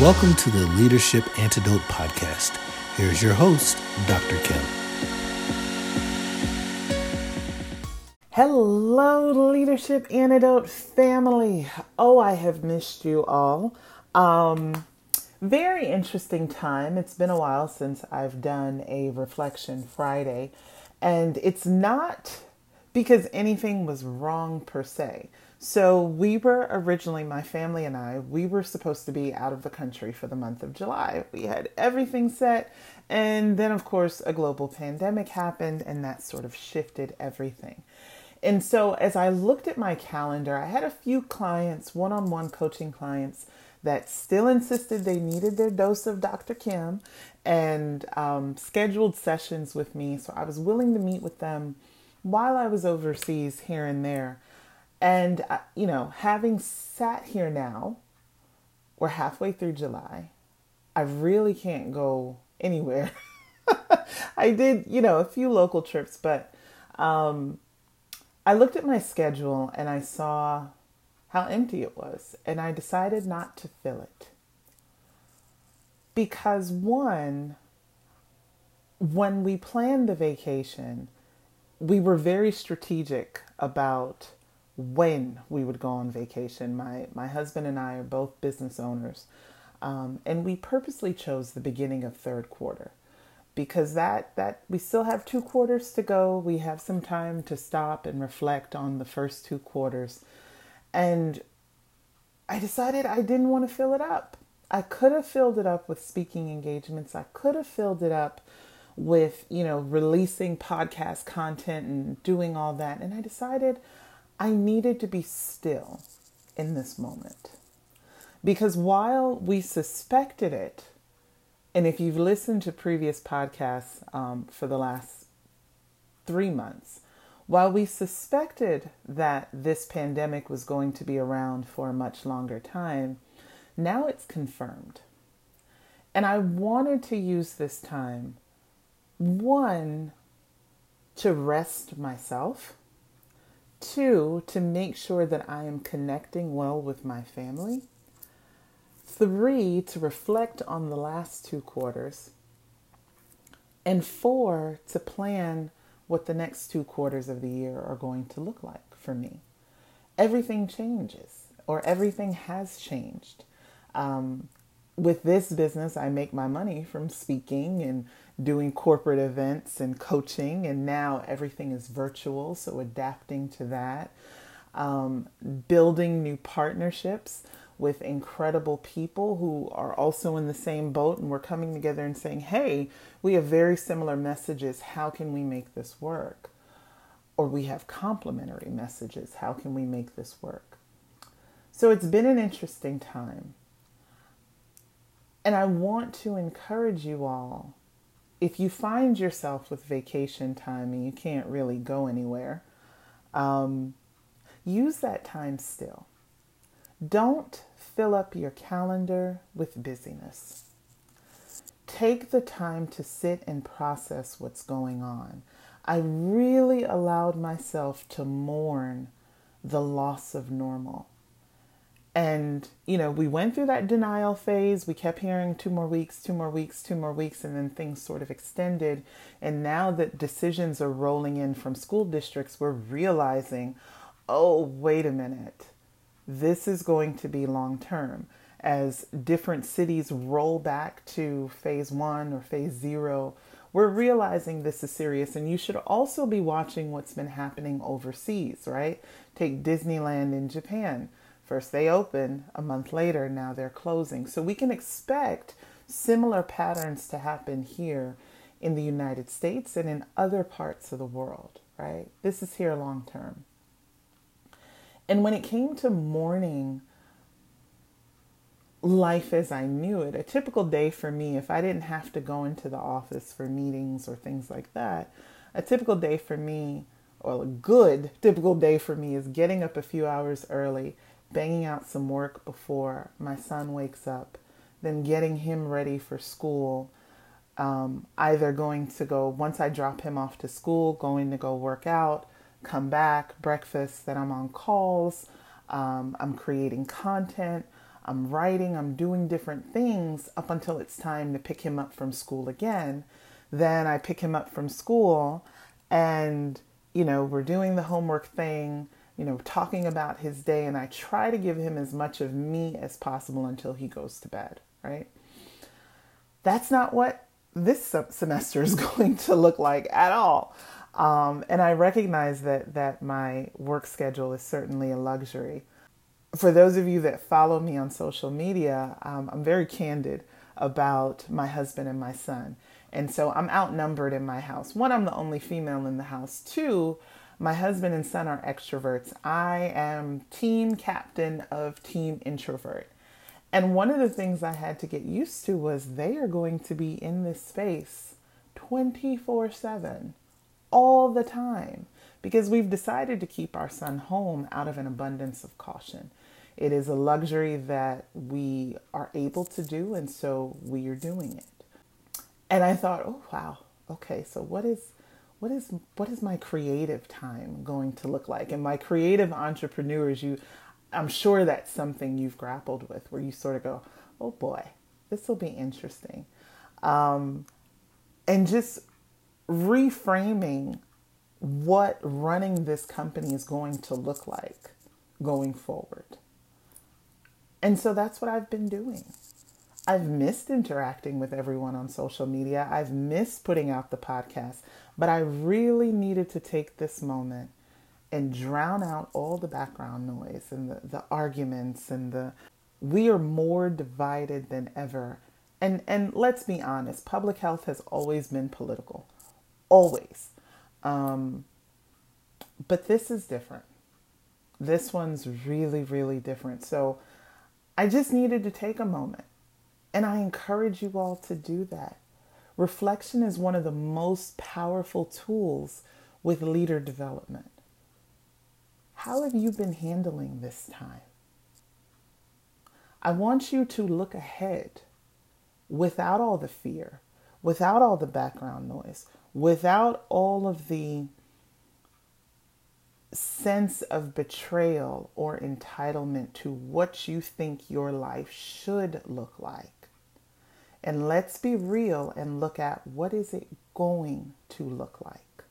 Welcome to the Leadership Antidote Podcast. Here's your host, Dr. Kim. Hello, Leadership Antidote family. Oh, I have missed you all. Um, very interesting time. It's been a while since I've done a Reflection Friday, and it's not because anything was wrong per se. So, we were originally, my family and I, we were supposed to be out of the country for the month of July. We had everything set, and then, of course, a global pandemic happened, and that sort of shifted everything. And so, as I looked at my calendar, I had a few clients, one on one coaching clients, that still insisted they needed their dose of Dr. Kim and um, scheduled sessions with me. So, I was willing to meet with them while I was overseas here and there. And, uh, you know, having sat here now, we're halfway through July. I really can't go anywhere. I did, you know, a few local trips, but um, I looked at my schedule and I saw how empty it was, and I decided not to fill it. Because, one, when we planned the vacation, we were very strategic about when we would go on vacation. My my husband and I are both business owners, um, and we purposely chose the beginning of third quarter because that that we still have two quarters to go. We have some time to stop and reflect on the first two quarters, and I decided I didn't want to fill it up. I could have filled it up with speaking engagements. I could have filled it up with, you know, releasing podcast content and doing all that. And I decided I needed to be still in this moment. Because while we suspected it, and if you've listened to previous podcasts um, for the last three months, while we suspected that this pandemic was going to be around for a much longer time, now it's confirmed. And I wanted to use this time, one, to rest myself Two, to make sure that I am connecting well with my family. Three, to reflect on the last two quarters. And four, to plan what the next two quarters of the year are going to look like for me. Everything changes, or everything has changed. Um, with this business, I make my money from speaking and doing corporate events and coaching, and now everything is virtual, so adapting to that. Um, building new partnerships with incredible people who are also in the same boat, and we're coming together and saying, Hey, we have very similar messages. How can we make this work? Or we have complementary messages. How can we make this work? So it's been an interesting time. And I want to encourage you all if you find yourself with vacation time and you can't really go anywhere, um, use that time still. Don't fill up your calendar with busyness. Take the time to sit and process what's going on. I really allowed myself to mourn the loss of normal. And, you know, we went through that denial phase. We kept hearing two more weeks, two more weeks, two more weeks, and then things sort of extended. And now that decisions are rolling in from school districts, we're realizing, oh, wait a minute, this is going to be long term. As different cities roll back to phase one or phase zero, we're realizing this is serious. And you should also be watching what's been happening overseas, right? Take Disneyland in Japan First they open, a month later, now they're closing. So we can expect similar patterns to happen here in the United States and in other parts of the world, right? This is here long term. And when it came to mourning life as I knew it, a typical day for me, if I didn't have to go into the office for meetings or things like that, a typical day for me, or a good typical day for me, is getting up a few hours early banging out some work before my son wakes up, then getting him ready for school. Um, either going to go, once I drop him off to school, going to go work out, come back, breakfast, then I'm on calls, um, I'm creating content, I'm writing, I'm doing different things up until it's time to pick him up from school again. Then I pick him up from school and, you know, we're doing the homework thing, you know, talking about his day, and I try to give him as much of me as possible until he goes to bed, right? That's not what this semester is going to look like at all. Um, and I recognize that that my work schedule is certainly a luxury. For those of you that follow me on social media, um, I'm very candid about my husband and my son. And so I'm outnumbered in my house. One, I'm the only female in the house. Two, my husband and son are extroverts. I am team captain of team introvert. And one of the things I had to get used to was they are going to be in this space 24 7 all the time because we've decided to keep our son home out of an abundance of caution. It is a luxury that we are able to do, and so we are doing it. And I thought, oh wow, okay, so what is what is what is my creative time going to look like? And my creative entrepreneurs, you I'm sure that's something you've grappled with where you sort of go, oh boy, this will be interesting. Um, and just reframing what running this company is going to look like going forward. And so that's what I've been doing. I've missed interacting with everyone on social media. I've missed putting out the podcast, but I really needed to take this moment and drown out all the background noise and the, the arguments and the we are more divided than ever. And and let's be honest, public health has always been political. Always. Um, but this is different. This one's really, really different. So I just needed to take a moment. And I encourage you all to do that. Reflection is one of the most powerful tools with leader development. How have you been handling this time? I want you to look ahead without all the fear, without all the background noise, without all of the sense of betrayal or entitlement to what you think your life should look like. And let's be real and look at what is it going to look like.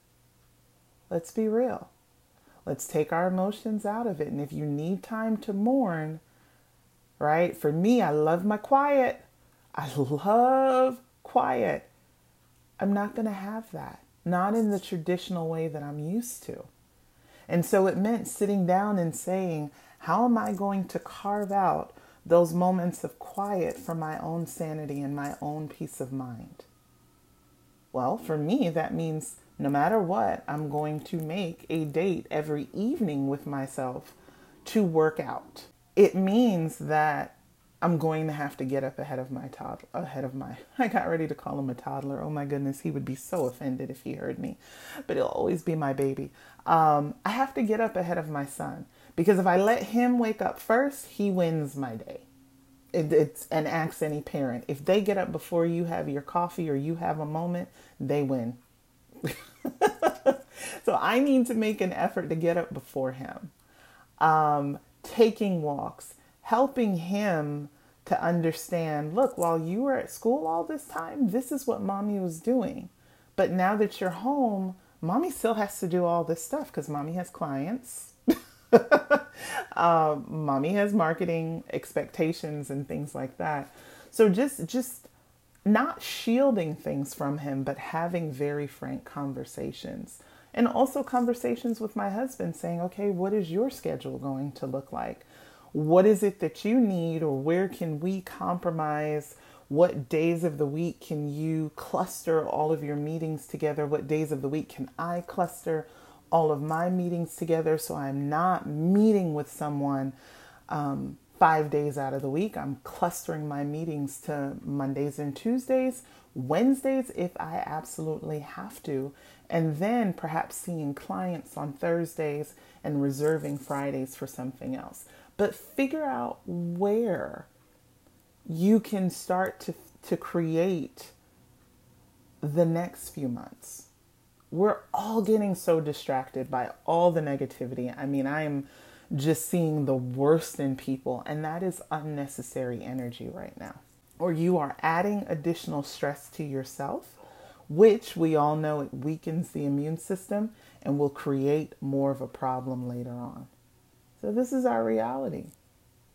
Let's be real. Let's take our emotions out of it. And if you need time to mourn, right? For me, I love my quiet. I love quiet. I'm not going to have that, not in the traditional way that I'm used to. And so it meant sitting down and saying, How am I going to carve out those moments of quiet for my own sanity and my own peace of mind? Well, for me, that means no matter what, I'm going to make a date every evening with myself to work out. It means that I'm going to have to get up ahead of my toddler, ahead of my, I got ready to call him a toddler. Oh my goodness, he would be so offended if he heard me, but he'll always be my baby. Um, I have to get up ahead of my son because if I let him wake up first, he wins my day. It, it's and ask any parent if they get up before you have your coffee or you have a moment, they win. so I need to make an effort to get up before him. Um, taking walks, helping him to understand look, while you were at school all this time, this is what mommy was doing. But now that you're home, mommy still has to do all this stuff because mommy has clients. uh, mommy has marketing expectations and things like that. So just just not shielding things from him, but having very frank conversations. And also conversations with my husband saying, okay, what is your schedule going to look like? What is it that you need, or where can we compromise? What days of the week can you cluster all of your meetings together? What days of the week can I cluster all of my meetings together so I'm not meeting with someone um, five days out of the week. I'm clustering my meetings to Mondays and Tuesdays, Wednesdays if I absolutely have to, and then perhaps seeing clients on Thursdays and reserving Fridays for something else. But figure out where you can start to, to create the next few months. We're all getting so distracted by all the negativity. I mean, I am just seeing the worst in people, and that is unnecessary energy right now. Or you are adding additional stress to yourself, which we all know it weakens the immune system and will create more of a problem later on. So, this is our reality.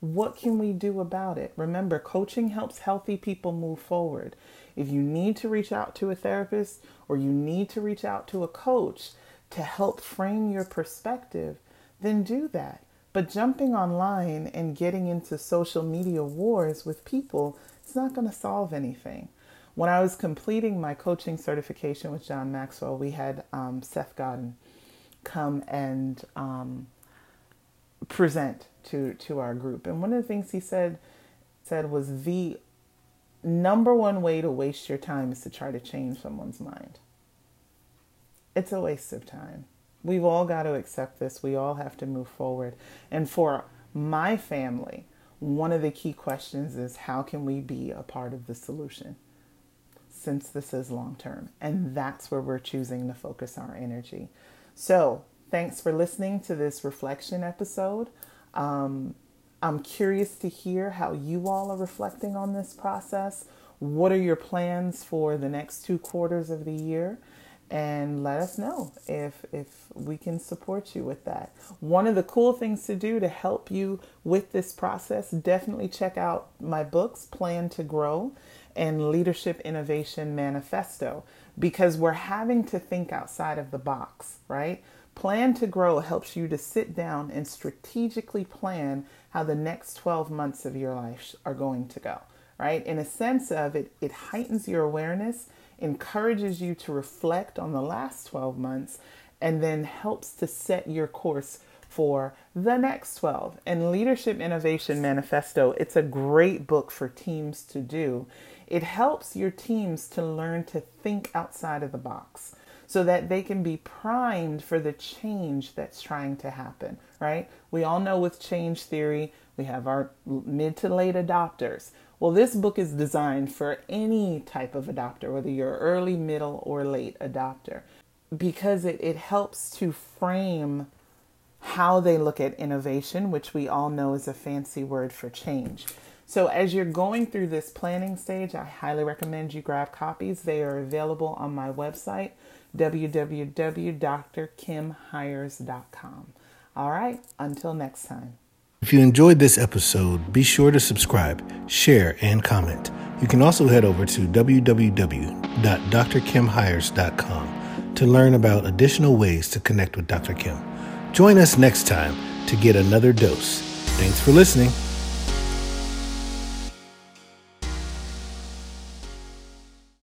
What can we do about it? Remember, coaching helps healthy people move forward. If you need to reach out to a therapist or you need to reach out to a coach to help frame your perspective, then do that. But jumping online and getting into social media wars with people, it's not going to solve anything. When I was completing my coaching certification with John Maxwell, we had um, Seth Godin come and um, present to to our group. And one of the things he said said was the number one way to waste your time is to try to change someone's mind. It's a waste of time. We've all got to accept this. We all have to move forward. And for my family, one of the key questions is how can we be a part of the solution since this is long term? And that's where we're choosing to focus our energy. So, thanks for listening to this reflection episode. Um, I'm curious to hear how you all are reflecting on this process. What are your plans for the next two quarters of the year? And let us know if if we can support you with that. One of the cool things to do to help you with this process, definitely check out my books, Plan to Grow and Leadership Innovation Manifesto, because we're having to think outside of the box, right? Plan to Grow helps you to sit down and strategically plan how the next 12 months of your life are going to go, right? In a sense of it, it heightens your awareness, encourages you to reflect on the last 12 months, and then helps to set your course for the next 12. And Leadership Innovation Manifesto, it's a great book for teams to do. It helps your teams to learn to think outside of the box so that they can be primed for the change that's trying to happen, right? We all know with change theory, we have our mid to late adopters. Well, this book is designed for any type of adopter, whether you're early, middle, or late adopter, because it, it helps to frame how they look at innovation, which we all know is a fancy word for change. So, as you're going through this planning stage, I highly recommend you grab copies. They are available on my website, www.drkimhires.com. All right, until next time. If you enjoyed this episode, be sure to subscribe, share, and comment. You can also head over to www.drkimhires.com to learn about additional ways to connect with Dr. Kim. Join us next time to get another dose. Thanks for listening.